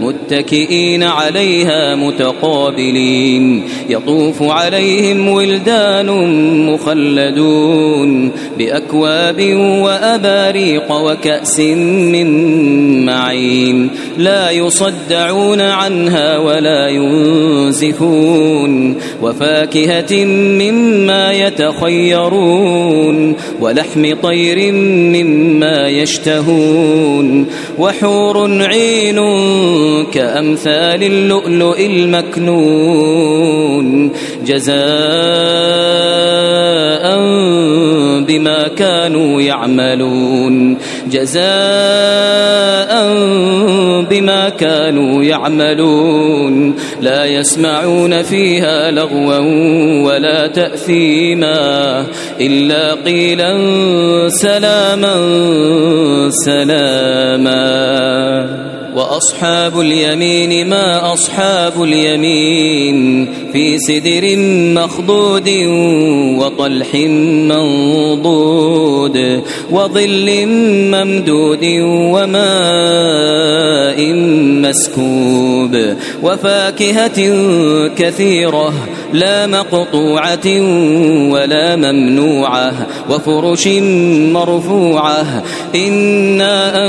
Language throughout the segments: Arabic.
متكئين عليها متقابلين. يطوف عليهم ولدان مخلدون بأكواب وأباريق وكأس من معين. لا يصدعون عنها ولا ينزفون. وفاكهة مما يتخيرون. ولحم طير مما يشتهون. وحور عين كأمثال اللؤلؤ المكنون جزاء بما كانوا يعملون جزاء بما كانوا يعملون. لا يسمعون فيها لغوا ولا تأثيما إلا قيلا سلاما سلاما. وأصحاب اليمين ما أصحاب اليمين في سدر مخضود وطلح منضود وظل ممدود وماء مسكوب وفاكهة كثيرة لا مقطوعة ولا ممنوعة وفرش مرفوعة إنا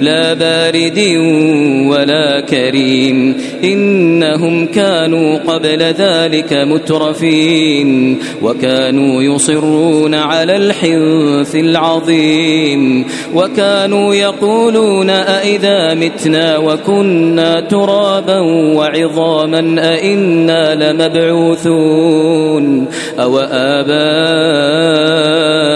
لا بارد ولا كريم. إنهم كانوا قبل ذلك مترفين وكانوا يصرون على الحنث العظيم. وكانوا يقولون أئذا متنا وكنا ترابا وعظاما أئنا لمبعوثون. أو آباؤنا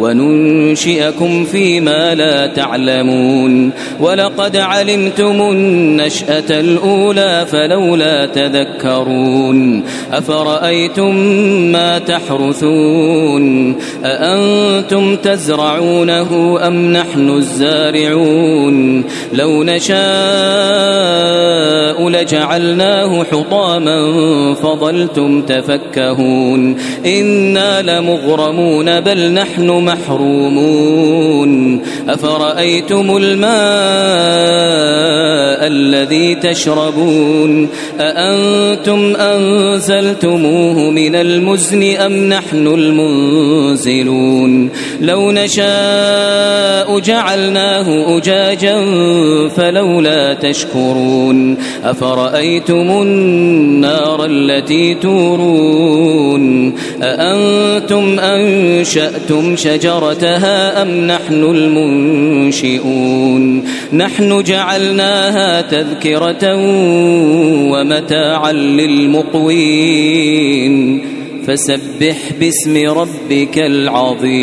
وننشئكم فيما لا تعلمون. ولقد علمتم النشأة الأولى فلولا تذكرون. أفرأيتم ما تحرثون؟ أأنتم تزرعونه أم نحن الزارعون؟ لو نشاء لجعلناه حطاما فظلتم تفكهون. إنا لمغرمون بل نحن محرومون. أفرأيتم الماء الذي تشربون؟ أأنتم أنزلتموه من المزن أم نحن المنزلون؟ لو نشاء جعلناه أجاجا فلولا تشكرون. أفرأيتم النار التي تورون؟ أأنتم أنشأتم شجرتها أم نحن المنشئون؟ نحن جعلناها تذكرة ومتاعا للمقوين. فسبح باسم ربك العظيم.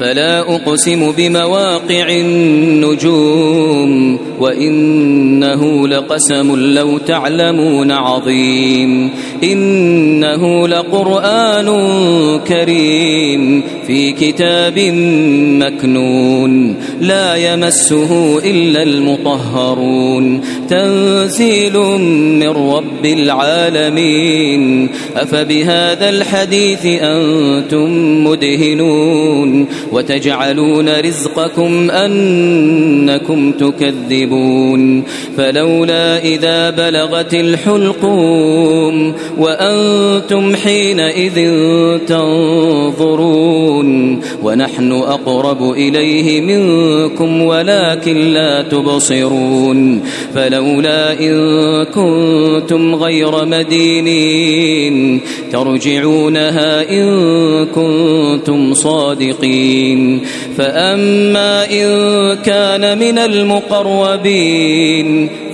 فلا أقسم بمواقع النجوم وإنه لقسم لو تعلمون عظيم. إنه لقرآن كريم في كتاب مكنون لا يمسه إلا المطهرون تنزيل من رب العالمين أفبهذا الحديث أنتم مدهنون وتجعلون رزقكم أنكم تكذبون فلولا إذا بلغت الحلقوم وأنتم حينئذ تنظرون ونحن أقرب إليه منكم ولكن لا تبصرون فلولا إن كنتم غير مدينين ترجعونها إن كنتم صادقين فأما إن كان من المقربين